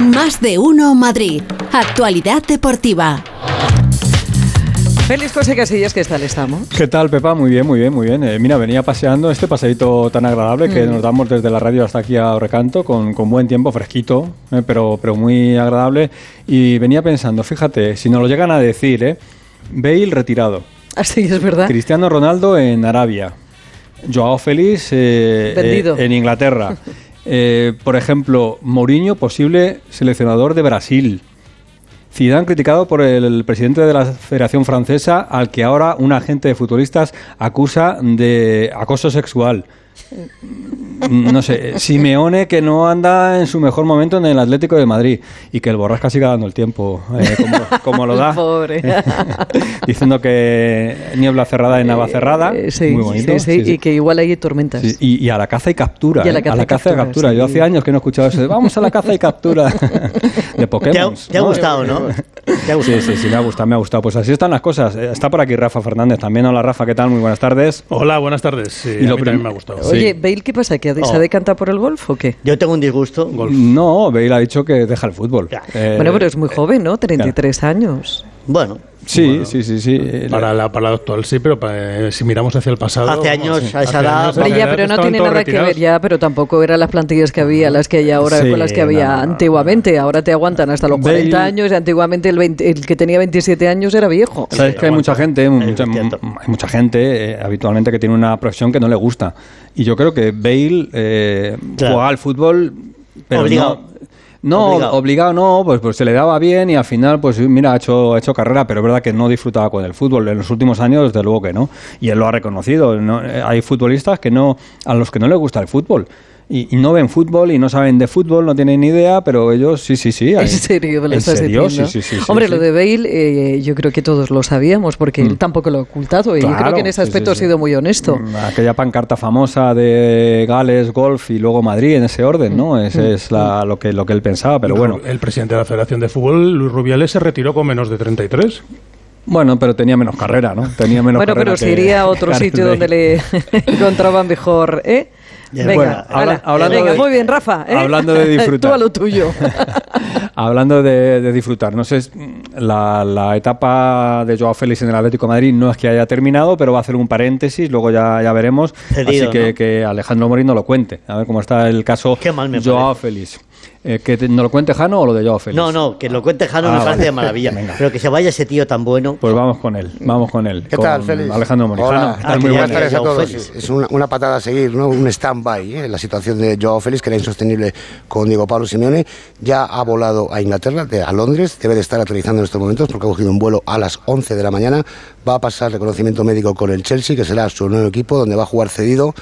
Más de uno Madrid. Actualidad deportiva. Feliz José Casillas, ¿qué tal estamos? ¿Qué tal, Pepa? Muy bien, muy bien, muy bien. Eh, mira, venía paseando este paseíto tan agradable que Mm. nos damos desde la radio hasta aquí a Recanto, con, con buen tiempo, fresquito, eh, pero, pero muy agradable. Y venía pensando, fíjate, si nos lo llegan a decir, ¿eh? Bale retirado, Así es verdad. Cristiano Ronaldo en Arabia, Joao Félix eh, Vendido. eh, en Inglaterra. Eh, por ejemplo, Mourinho, posible seleccionador de Brasil. Zidane criticado por el presidente de la Federación Francesa, al que ahora un agente de futbolistas acusa de acoso sexual. No sé, Simeone que no anda en su mejor momento en el Atlético de Madrid y que el Borrasca siga dando el tiempo eh, como, como lo da. Pobre. Diciendo que niebla cerrada en Nava cerrada. Eh, sí, muy bonito. sí, sí, sí, sí. y que igual hay tormentas. Sí, y, y a la caza y captura. Y a la ¿eh? caza y y captura, captura. Yo hacía años que no escuchaba eso de vamos a la caza y captura de Pokémon. ¿Te ha, te ha gustado, no? ¿Te ha gustado? Sí, sí, sí, me ha gustado, me ha gustado. Pues así están las cosas. Eh, Está por aquí Rafa Fernández también. Hola Rafa, ¿qué tal? Muy buenas tardes. Hola, buenas tardes. Sí, Y a lo mí también me ha gustado. Sí. Oye, Bale, ¿qué pasa? ¿Que se ha Oh. decantado por el golf o qué? Yo tengo un disgusto. No, Bale ha dicho que deja el fútbol. Eh, bueno, pero es muy joven, ¿no? 33 años. Bueno, Sí, sí, sí, sí. Eh, Para la, para la actual sí, pero para- eh, si miramos hacia el pasado... Hace años, sí, a esa edad, ya, edad pero no tiene nada que ver ya, pero tampoco eran las plantillas que había, las que hay ahora Sí, con las que había no. antiguamente. Ahora te aguantan hasta los Bale- 40 años y antiguamente el, 20 el que tenía 27 años era viejo. Sabes que hay mucha gente, mucha, hay mucha gente eh, habitualmente que tiene una profesión que no le gusta. Y yo creo que Bale eh, Claro. juega al fútbol, pero Obligado. no. No, Obligado. obligado. no, pues, pues se le daba bien y al final, pues mira, ha hecho, ha hecho carrera, pero es verdad que no disfrutaba con el fútbol. En los últimos años, desde luego que no. Y él lo ha reconocido. ¿no? Hay futbolistas que no, a los que no les gusta el fútbol. Y, y no ven fútbol y no saben de fútbol, no tienen ni idea, pero ellos sí, sí, sí. ¿En serio me lo ¿En estás serio? diciendo? Sí, sí, sí, Hombre, sí. lo de Bale eh, yo creo que todos lo sabíamos porque él Mm. tampoco lo ha ocultado y yo creo que en ese aspecto sí, sí. ha sido muy honesto. Mm, Aquella pancarta famosa de Gales, Golf y luego Madrid en ese orden, ¿no? Ese es la- lo, que, lo que él pensaba, pero bueno. El presidente de la Federación de Fútbol, Luis Rubiales, se retiró con menos de 33. Bueno, pero tenía menos carrera, ¿no? Tenía menos Bueno, carrera pero se que iría a otro sitio donde le encontraban mejor, ¿eh? Venga, bueno, habla- hablando venga, de- muy bien, Rafa. ¿eh? hablando de disfrutar. Tú a lo tuyo. Hablando de, de disfrutar, no sé, la, la etapa de Joao Félix en el Atlético de Madrid no es que haya terminado, pero va a hacer un paréntesis, luego ya, ya veremos. Cedido, Así que, ¿no? que Alejandro Moreno lo cuente, a ver cómo está el caso Qué mal me Joao Félix. Eh, ¿Que te- no lo cuente Jano o lo de Joao Félix? no, no, que lo cuente Jano Ah, me parece de maravilla. Venga. Pero que se vaya ese tío tan bueno. Pues vamos con él, vamos con él. ¿Qué con tal, Félix? Alejandro Moreno. Hola. Jano, ¿qué tal? Ah, Muy Buenas tardes a todos. Félix. Es una, una patada a seguir, ¿no? un stand-by. ¿eh? La situación de Joao Félix, que era insostenible con Diego Pablo Simeone, ya ha volado a Inglaterra, de- a Londres. Debe de estar aterrizando en estos momentos porque ha cogido un vuelo a las 11 de la mañana. Va a pasar reconocimiento médico con el Chelsea, que será su nuevo equipo, donde va a jugar cedido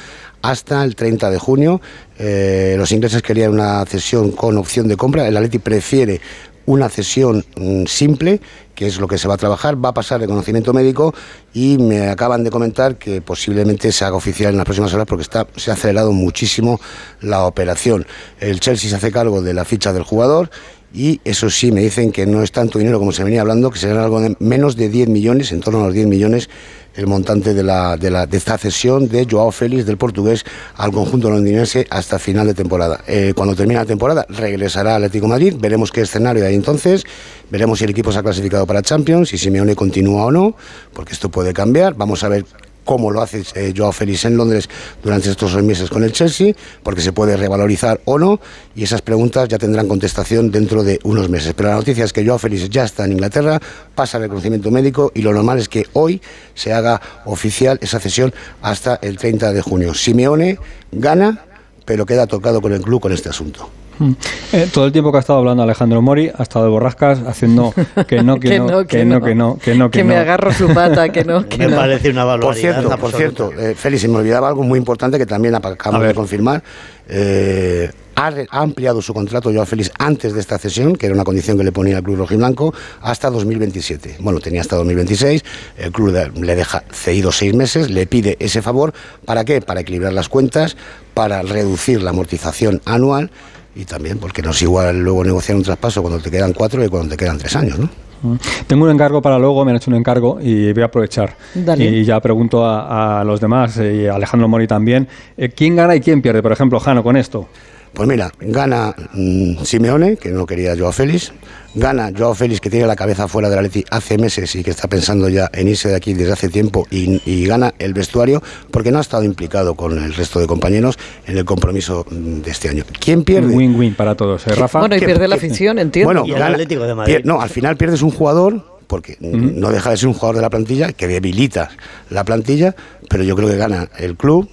hasta el 30 de junio. Eh, los ingleses querían una cesión con opción de compra. El Atleti prefiere una cesión mm, simple, que es lo que se va a trabajar, va a pasar de conocimiento médico y me acaban de comentar que posiblemente se haga oficial en las próximas horas porque está, se ha acelerado muchísimo la operación. El Chelsea se hace cargo de la ficha del jugador y eso sí, me dicen que no es tanto dinero como se venía hablando, que serán algo de menos de 10 millones, en torno a los 10 millones, el montante de, la, de, la, de esta cesión de Joao Félix del portugués al conjunto londinense hasta final de temporada. Eh, cuando termine la temporada regresará al Atlético Madrid, veremos qué escenario hay entonces, veremos si el equipo se ha clasificado para Champions, si Simeone continúa o no, porque esto puede cambiar, vamos a ver cómo lo hace eh, Joao Félix en Londres durante estos seis meses con el Chelsea, porque se puede revalorizar o no, y esas preguntas ya tendrán contestación dentro de unos meses. Pero la noticia es que Joao Félix ya está en Inglaterra, pasa el reconocimiento médico y lo normal es que hoy se haga oficial esa cesión hasta el 30 de junio. Simeone gana, pero queda tocado con el club con este asunto. Mm. Eh, todo el tiempo que ha estado hablando Alejandro Mori ha estado de borrascas haciendo que no, que, no, que no, que no, que no, que me no. agarro su pata, que no, que me no. parece una Por barbaridad. cierto, por cierto, eh, Félix, se me olvidaba algo muy importante que también acabamos de confirmar. Eh, ha, ampliado su contrato Joao Félix antes de esta cesión, que era una condición que le ponía el club rojiblanco, hasta 2027. Bueno, tenía hasta 2026, el club le- le deja cedido seis meses, le pide ese favor, ¿para qué? Para equilibrar las cuentas, para reducir la amortización anual y también porque no es igual luego negociar un traspaso cuando te quedan cuatro y cuando te quedan tres años, ¿no? Mm. Tengo un encargo para luego, me han hecho un encargo y voy a aprovechar. Dale. Y ya pregunto a, a los demás, eh, y a Alejandro Mori también, eh, ¿quién gana y quién pierde? Por ejemplo, Jano, con esto. Pues mira, gana mm, Simeone, que no quería Joao Félix, gana Joao Félix, que tiene la cabeza fuera de la Leti hace meses y que está pensando ya en irse de aquí desde hace tiempo, y, y gana el vestuario porque no ha estado implicado con el resto de compañeros en el compromiso mm, de este año. ¿Quién pierde? Un win-win para todos, ¿eh, Rafa? Bueno, y ¿Qué- pierde la afición, entiendo. Bueno, Y el gana- Atlético de Madrid. pier- no, al final pierdes un jugador porque no deja de ser un jugador de la plantilla que debilita la plantilla, pero yo creo que gana el club,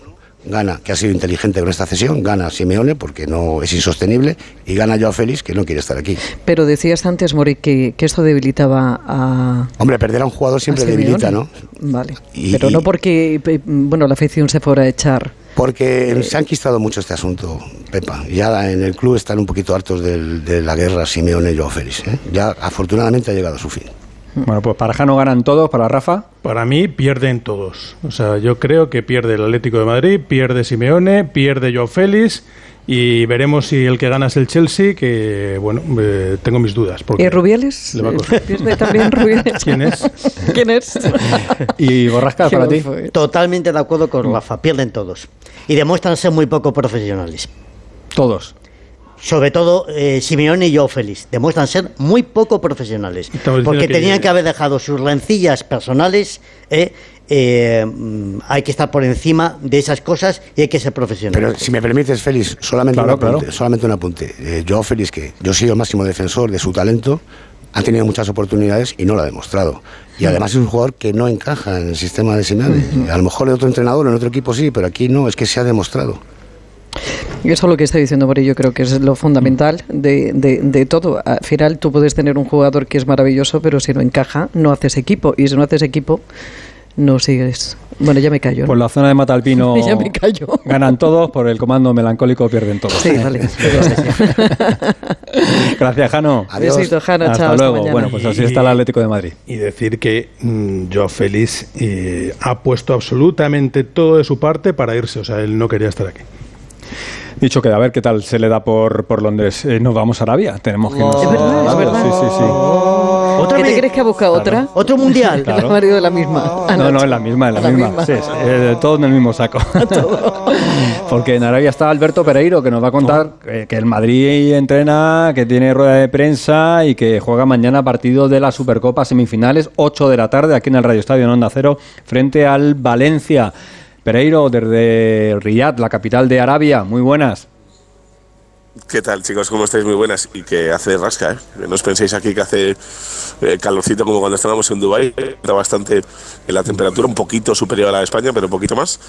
gana que ha sido inteligente con esta cesión, gana Simeone porque no es insostenible y gana Joao Félix que no quiere estar aquí. Pero decías antes, Mori, que, que esto debilitaba a. Hombre, perder a un jugador siempre debilita, ¿no? Vale. Y- Pero no porque, pe- bueno, la afición se fuera a echar. Porque se han quistado mucho este asunto, Pepa. Ya en el club están un poquito hartos del- de la guerra Simeone y Joao Félix. ¿eh? Ya afortunadamente ha llegado a su fin. Bueno, pues para Jano ganan todos, para Rafa. Para mí pierden todos. O sea, yo creo que pierde el Atlético de Madrid, pierde Simeone, pierde Joao Félix y veremos si el que gana es el Chelsea, que bueno, eh, tengo mis dudas. Porque ¿Y Rubiales? le va a. ¿Pierde también Rubiales? ¿Quién es? ¿Quién es? Y Borrasca, para ti. Totalmente de acuerdo con Rafa, pierden todos. Y demuestran ser muy poco profesionales. Todos. Sobre todo eh, Simeone y Joao Félix. Demuestran ser muy poco profesionales. Porque que- tenían que haber dejado sus rencillas personales. eh, eh, mm, hay que estar por encima de esas cosas y hay que ser profesional. Pero si me permites, Félix, solamente Claro, un apunte. claro. Solamente un apunte. Eh, Joao Félix, que yo soy el máximo defensor de su talento, ha tenido muchas oportunidades y no lo ha demostrado. Y además es un jugador que no encaja en el sistema de Simeone. A lo mejor en otro entrenador, en otro equipo sí, pero aquí no, es que se ha demostrado. Y eso es lo que está diciendo Mori, yo creo que es lo fundamental de, de, de todo. Al final tú puedes tener un jugador que es maravilloso, pero si no encaja, no haces equipo. Y si no haces equipo, no sigues. Bueno, ya me callo. ¿no? Por la zona de Matalpino Ya me callo. ganan todos, por el comando melancólico pierden todos. Sí, vale. Gracias, Jano. Adiós. Besito, Jano, Hasta chao, hasta luego. Bueno, pues así está el Atlético de Madrid. Y decir que mm, Joao Félix eh, ha puesto absolutamente todo de su parte para irse. O sea, él no quería estar aquí. Dicho que a ver qué tal se le da por, por Londres. Eh, nos vamos a Arabia. Tenemos que irnos Es verdad, es verdad. Sí, sí, sí. ¿Otra ¿Qué te crees que ha buscado otra? ¿Otro mundial? Ha marido la misma. No, no, es la misma, es la, misma. Sí, sí, eh, todo en el mismo saco. Porque en Arabia está Alberto Pereiro, que nos va a contar eh, que el Madrid entrena, que tiene rueda de prensa y que juega mañana partido de la Supercopa semifinales, 8 de la tarde, aquí en el Radio Estadio en Onda Cero, frente al Valencia. Pereiro, desde Riyadh, la capital de Arabia. Muy buenas. ¿Qué tal, chicos? ¿Cómo estáis? Muy buenas. Y que hace rasca, ¿eh? No os penséis aquí que hace eh, calorcito como cuando estábamos en Dubái. Está bastante en la temperatura, un poquito superior a la de España, pero un poquito más.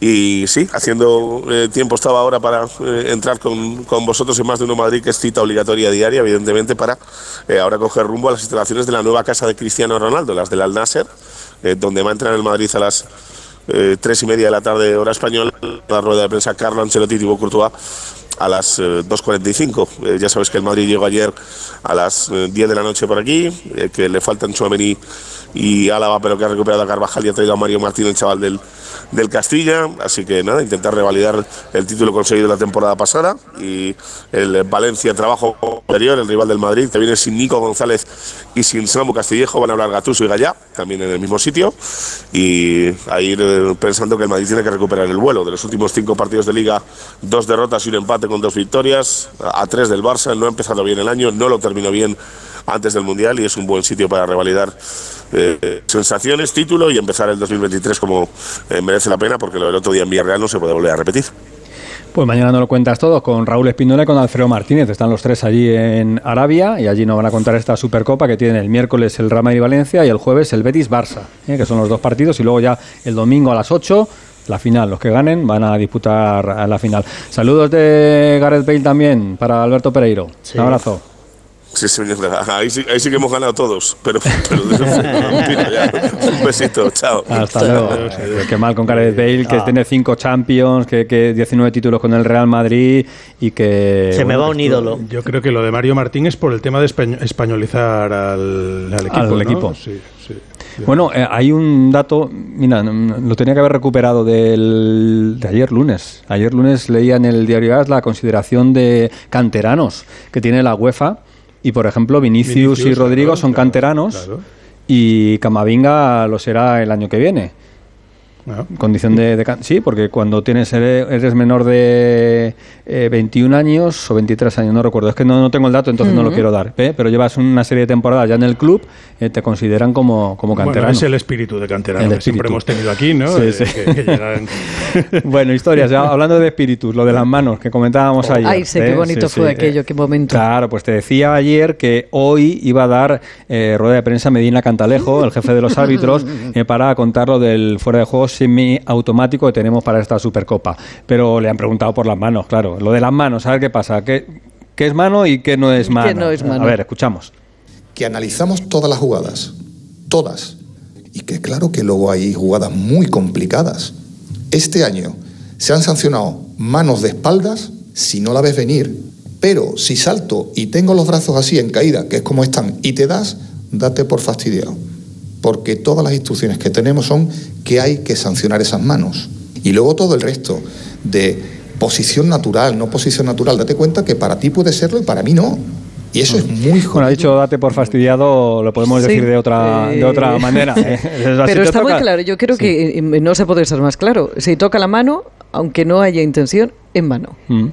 Y sí, haciendo eh, tiempo estaba ahora para eh, entrar con, con vosotros en Más de Uno Madrid, que es cita obligatoria diaria, evidentemente, para eh, ahora coger rumbo a las instalaciones de la nueva casa de Cristiano Ronaldo, las del Al Nasser, eh, donde va a entrar el Madrid a las eh, tres y media de la tarde, hora española, la rueda de prensa Carlo Ancelotti y Thibaut Courtois a las eh, 2.45. Eh, ya sabes que el Madrid llegó ayer a las eh, 10 de la noche por aquí, eh, que le faltan Chouameni y Álava, pero que ha recuperado a Carvajal y ha traído a Mario Martín, el chaval del, del Castilla. Así que nada, intentar revalidar el título conseguido la temporada pasada. Y el Valencia, trabajo anterior, el rival del Madrid, que viene sin Nico González y sin Samu Castillejo. Van a hablar Gatuso y Gallá, también en el mismo sitio. Y a ir eh, pensando que el Madrid tiene que recuperar el vuelo. De los últimos cinco partidos de liga, dos derrotas y un empate con dos victorias. A, a tres del Barça, no ha empezado bien el año, no lo terminó bien antes del Mundial y es un buen sitio para revalidar eh, sensaciones, título y empezar el 2023 como eh, merece la pena porque lo del otro día en Villarreal no se puede volver a repetir. Pues mañana nos lo cuentas todo con Raúl Espíndola y con Alfredo Martínez. Están los tres allí en Arabia y allí nos van a contar esta Supercopa que tiene el miércoles el Real Madrid Valencia y el jueves el Betis Barça, ¿eh? que son los dos partidos y luego ya el domingo a las 8 la final. Los que ganen van a disputar a la final. Saludos de Gareth Bale también para Alberto Pereiro. Un abrazo. Sí, señor. Ahí sí, ahí sí que hemos ganado todos, pero, pero un besito, chao. Hasta luego. Qué mal con Gareth Bale, que tiene cinco Champions, que, que 19 títulos con el Real Madrid y que... Se me va un ídolo. Yo creo que lo de Mario Martín es por el tema de españ- españolizar al, al equipo. Al ¿no? equipo. Sí, sí. Bueno, eh, hay un dato, mira, lo tenía que haber recuperado del, de ayer lunes. Ayer lunes leía en el diario AS la consideración de canteranos que tiene la UEFA y, por ejemplo, Vinicius, y Rodrigo claro, son claro, canteranos claro. y Camavinga lo será el año que viene. Ah. Condición de, Sí, porque cuando tienes eres, eres menor de eh, 21 años o 23 años, no recuerdo. Es que no, no tengo el dato, entonces no lo quiero dar. ¿eh? Pero llevas una serie de temporadas ya en el club, eh, te consideran como, como Bueno, canterano. es el espíritu de canterano El que siempre espíritu. hemos tenido aquí, ¿no? Sí, De- sí. que- que llegan- bueno, historias, ya hablando de espíritus, lo de las manos que comentábamos ayer. Ay, sé qué ¿eh? bonito Sí, fue sí, aquello, eh, qué momento. Claro, pues te decía ayer que hoy iba a dar eh, rueda de prensa Medina Cantalejo, el jefe de los árbitros, eh, para contar lo del fuera de juego semiautomático que tenemos para esta Supercopa. Pero le han preguntado por las manos, claro. Lo de las manos, a ver qué pasa. ¿Qué, qué es mano y qué no es ¿Qué mano? no es mano? A ver, escuchamos. que analizamos todas las jugadas, todas, y que claro que luego hay jugadas muy complicadas. Este año se han sancionado manos de espaldas si no la ves venir, pero si salto y tengo los brazos así en caída, que es como están, y te das, date por fastidiado, porque todas las instrucciones que tenemos son que hay que sancionar esas manos. Y luego todo el resto de posición natural, no posición natural, date cuenta que para ti puede serlo y para mí no. Y eso es muy Bueno, ha dicho date por fastidiado, lo podemos Sí, decir de otra, de eh, otra manera. ¿eh? Es así, Pero está muy claro, yo creo Sí. que eh, no se puede ser más claro. Si toca la mano, aunque no haya intención, en mano. Mm.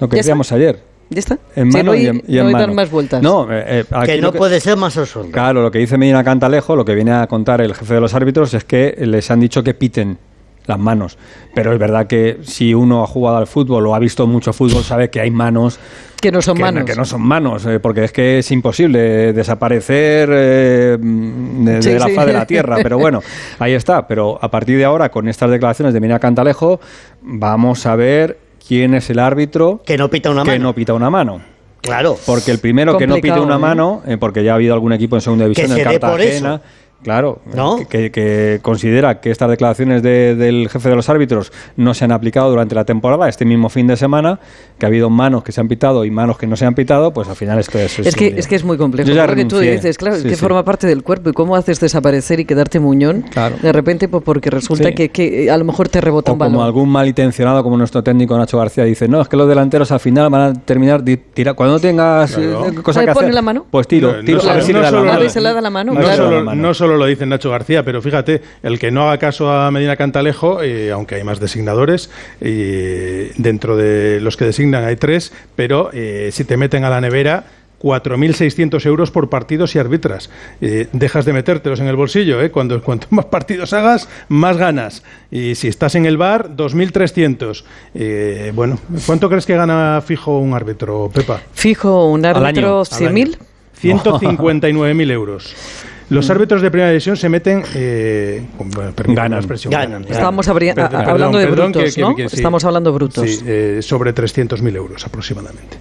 Lo que ¿Ya decíamos ayer. ¿Ya está? En mano no hay, y en, y no mano. dar más vueltas. No, eh, eh, aquí que no puede ser más absurdo. Claro, lo que dice Medina Cantalejo, lo que viene a contar el jefe de los árbitros es que les han dicho que piten las manos. Pero es verdad que si uno ha jugado al fútbol o ha visto mucho fútbol, sabe que hay manos Que no son que, manos. que no son manos, eh, porque es que es imposible desaparecer eh, de, la sí. faz de la tierra. Pero bueno, ahí está. Pero a partir de ahora, con estas declaraciones de Medina Cantalejo, vamos a ver quién es el árbitro Que no pita una que mano. no pita una mano. Claro. Porque el primero que no pite Complicado, una ¿eh? mano, eh, porque ya ha habido algún equipo en segunda división Que en se dé por Cartagena. Claro, ¿No? que, que- considera que estas declaraciones de- del jefe de los árbitros no se han aplicado durante la temporada, este mismo fin de semana, que ha habido manos que se han pitado y manos que no se han pitado, pues al final esto es... Es que, es que es muy complejo. Yo ya Lo que tú dices, claro, es Sí, que sí. forma parte del cuerpo. ¿Y cómo haces desaparecer y quedarte muñón? Claro. De repente, pues porque resulta Sí. que, que a lo mejor te rebota O un como balón. algún malintencionado, como nuestro técnico Nacho García dice, no, es que los delanteros al final van a terminar di- tira Cuando no tengas Claro. eh, cosa Ay, que pone hacer, la mano. pues tiro, No, tiro no a ver solo- si no le da la solo mano. A ver, se le da la mano, No, claro. solo, solo lo dice Nacho García, pero fíjate, el que no haga caso a Medina Cantalejo, eh, aunque hay más designadores, eh, dentro de los que designan hay tres, pero eh, si te meten a la nevera, 4.600 euros por partido si arbitras. Eh, dejas de metértelos en el bolsillo, ¿eh? Cuando, cuanto más partidos hagas, más ganas. Y si estás en el bar, 2.300. Eh, bueno, ¿cuánto crees que gana fijo un árbitro, Pepa? Fijo un árbitro año. 100.000. 159.000 euros. Los árbitros de primera división se meten. Eh, con- bueno, Ganan. la expresión, Ganan. Estábamos abri- Perdón, a- hablando de perdón, brutos, ¿no? sí. Estamos hablando brutos. Sí, eh, sobre 300.000 euros aproximadamente.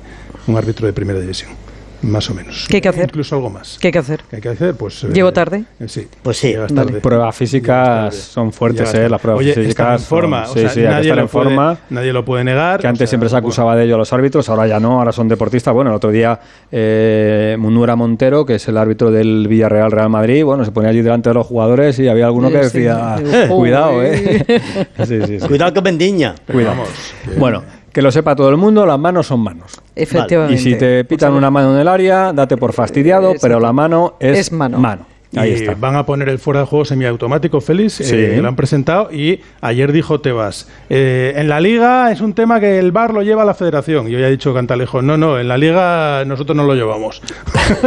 Un árbitro de primera división. Más o menos. ¿Qué hay que hacer? Incluso algo más. ¿Qué hay que hacer? ¿Qué hay que hacer? Pues, eh, ¿Llego tarde? eh, sí. Pues sí. Tarde. Pruebas físicas son fuertes, ¿eh? Las pruebas Oye, físicas. estar en forma. son- o sí, sea, sí, hay que nadie estar lo en puede- forma. Nadie lo puede negar. Que o antes sea, siempre se bueno. acusaba de ello a los árbitros, ahora ya no, ahora son deportistas. Bueno, el otro día eh, Munura Montero, que es el árbitro del Villarreal Real Madrid, bueno, se ponía allí delante de los jugadores y había alguno que Sí, sí. decía, Eh, cuidado, eh. Sí, sí, sí. Cuidado que vendiña. Cuidado. Bueno, que lo sepa todo el mundo, las manos son manos. Efectivamente. Y si te pitan una mano en el área, date por fastidiado, Exacto. pero la mano es, Es mano. Ahí y está. van a poner el fuera de juego semiautomático, Félix, Sí. eh, lo han presentado y ayer dijo Tebas, eh, en la liga es un tema que el VAR lo lleva a la federación. Y hoy ha dicho Cantalejo, no, no, en la liga nosotros no lo llevamos.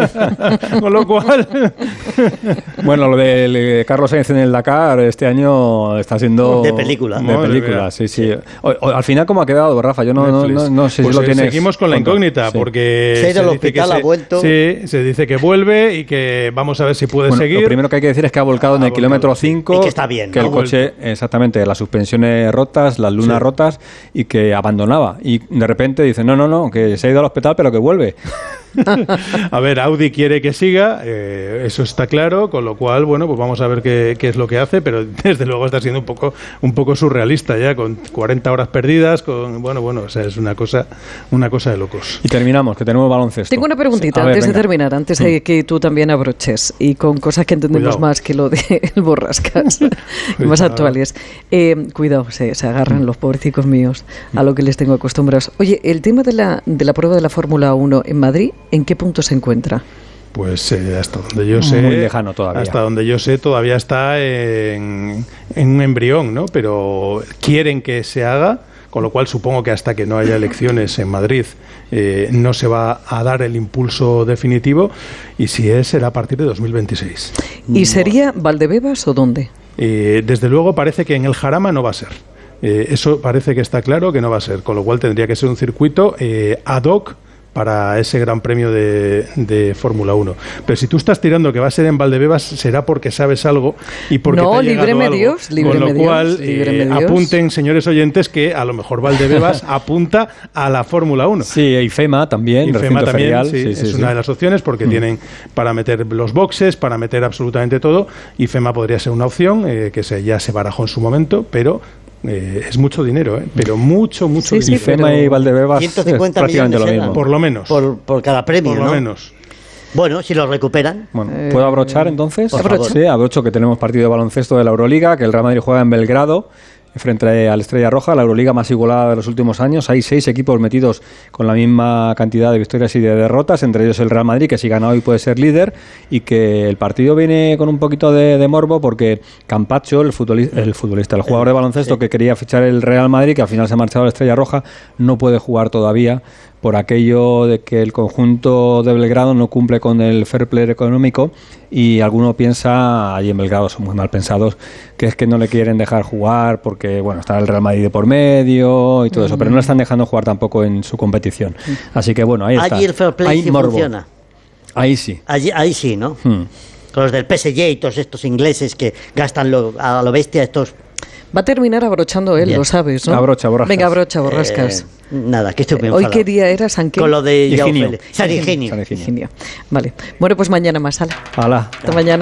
Con lo cual, Bueno, lo de Carlos Sainz en el Dakar este año está siendo... De película. De Madre película, mía. sí, sí. O- o- al final, ¿cómo ha quedado, Rafa? Yo no, no, Netflix. no, no sé Pues, si lo eh, tienes... Seguimos con la incógnita, Sí. porque. Se ha ido al dice que hospital, se- ha vuelto. Sí, se dice que vuelve y que vamos a ver si puede Bueno, seguir. Lo primero que hay que decir es que ha volcado en el volcado, kilómetro sí. 5. Y que está bien, Que ¿no? el coche, exactamente, las suspensiones rotas, las lunas Sí. rotas y que abandonaba. Y de repente dice, no, no, no, que se ha ido al hospital pero que vuelve. A ver, Audi quiere que siga, eh, eso está claro, con lo cual, bueno, pues vamos a ver qué, qué es lo que hace, pero desde luego está siendo un poco, un poco surrealista ya, con 40 horas perdidas, con, bueno, bueno, o sea, es una cosa, una cosa de locos. Y terminamos, que tenemos baloncesto. Tengo una preguntita Sí, a ver, antes de venga. Mm. terminar, antes de que tú también abroches y con cosas que entendemos Cuidado. más que lo de el borrascas, más actuales. Eh, cuidado, se, se agarran los pobrecicos míos a lo que les tengo acostumbrados. Oye, el tema de la, de la prueba de la Fórmula 1 en Madrid, ¿en qué punto se encuentra? Pues eh, hasta donde yo sé. Muy lejano todavía. Hasta donde yo sé, todavía está en, en un embrión, ¿no? Pero quieren que se haga, con lo cual supongo que hasta que no haya elecciones en Madrid eh, no se va a dar el impulso definitivo y si es, será a partir de 2026. ¿Y sería Valdebebas o dónde? Eh, desde luego parece que en el Jarama no va a ser. Eh, eso parece que está claro que no va a ser, con lo cual tendría que ser un circuito eh, ad hoc para ese gran premio de, de Fórmula 1. Pero si tú estás tirando que va a ser en Valdebebas, será porque sabes algo y porque No, te ha llegado líbreme algo. Dios, Con lo Dios, cual, eh, apunten, señores oyentes, que a lo mejor Valdebebas apunta a la Fórmula 1. Sí, y FEMA también, Y FEMA también ferial, sí, sí, es sí, sí. una de las opciones porque tienen para meter los boxes, para meter absolutamente todo. Y FEMA podría ser una opción eh, que se, ya se barajó en su momento, pero eh, es mucho dinero, ¿eh? pero mucho, mucho Sí, sí, Y dinero. FEMA pero- y Valdebebas es 150 prácticamente lo millones mismo. eran. Por lo menos. Por, por cada premio, por lo ¿no? menos. Bueno, si lo recuperan. Bueno, ¿puedo abrochar entonces? por favor. Sí, abrocho que tenemos partido de baloncesto de la Euroliga, que el Real Madrid juega en Belgrado frente al Estrella Roja, la Euroliga más igualada de los últimos años. Hay seis equipos metidos con la misma cantidad de victorias y de derrotas, entre ellos el Real Madrid, que si gana hoy puede ser líder, y que el partido viene con un poquito de, de morbo porque Campacho, el futbolista, el, futbolista, el jugador de baloncesto que quería fichar el Real Madrid, que al final se ha marchado a la Estrella Roja, no puede jugar todavía por aquello de que el conjunto de Belgrado no cumple con el fair play económico y alguno piensa, allí en Belgrado son muy mal pensados, que es que no le quieren dejar jugar porque bueno está el Real Madrid de por medio y todo eso, pero no le están dejando jugar tampoco en su competición. Así que bueno, ahí está. Allí el fair play Hay sí funciona. Ahí sí. Allí, ahí sí, ¿no? Hmm. Con los del PSG y todos estos ingleses que gastan lo- a lo bestia estos... Va a terminar abrochando él, Bien. lo sabes, ¿no? Abrocha, borrascas. Venga, abrocha, borrascas. eh, nada, que estoy muy ¿Hoy enfadado. qué día era, San qué? Con lo de. San. San Higinio. Higinio. Vale. Bueno, pues mañana más. Ala. Hala. Hasta mañana.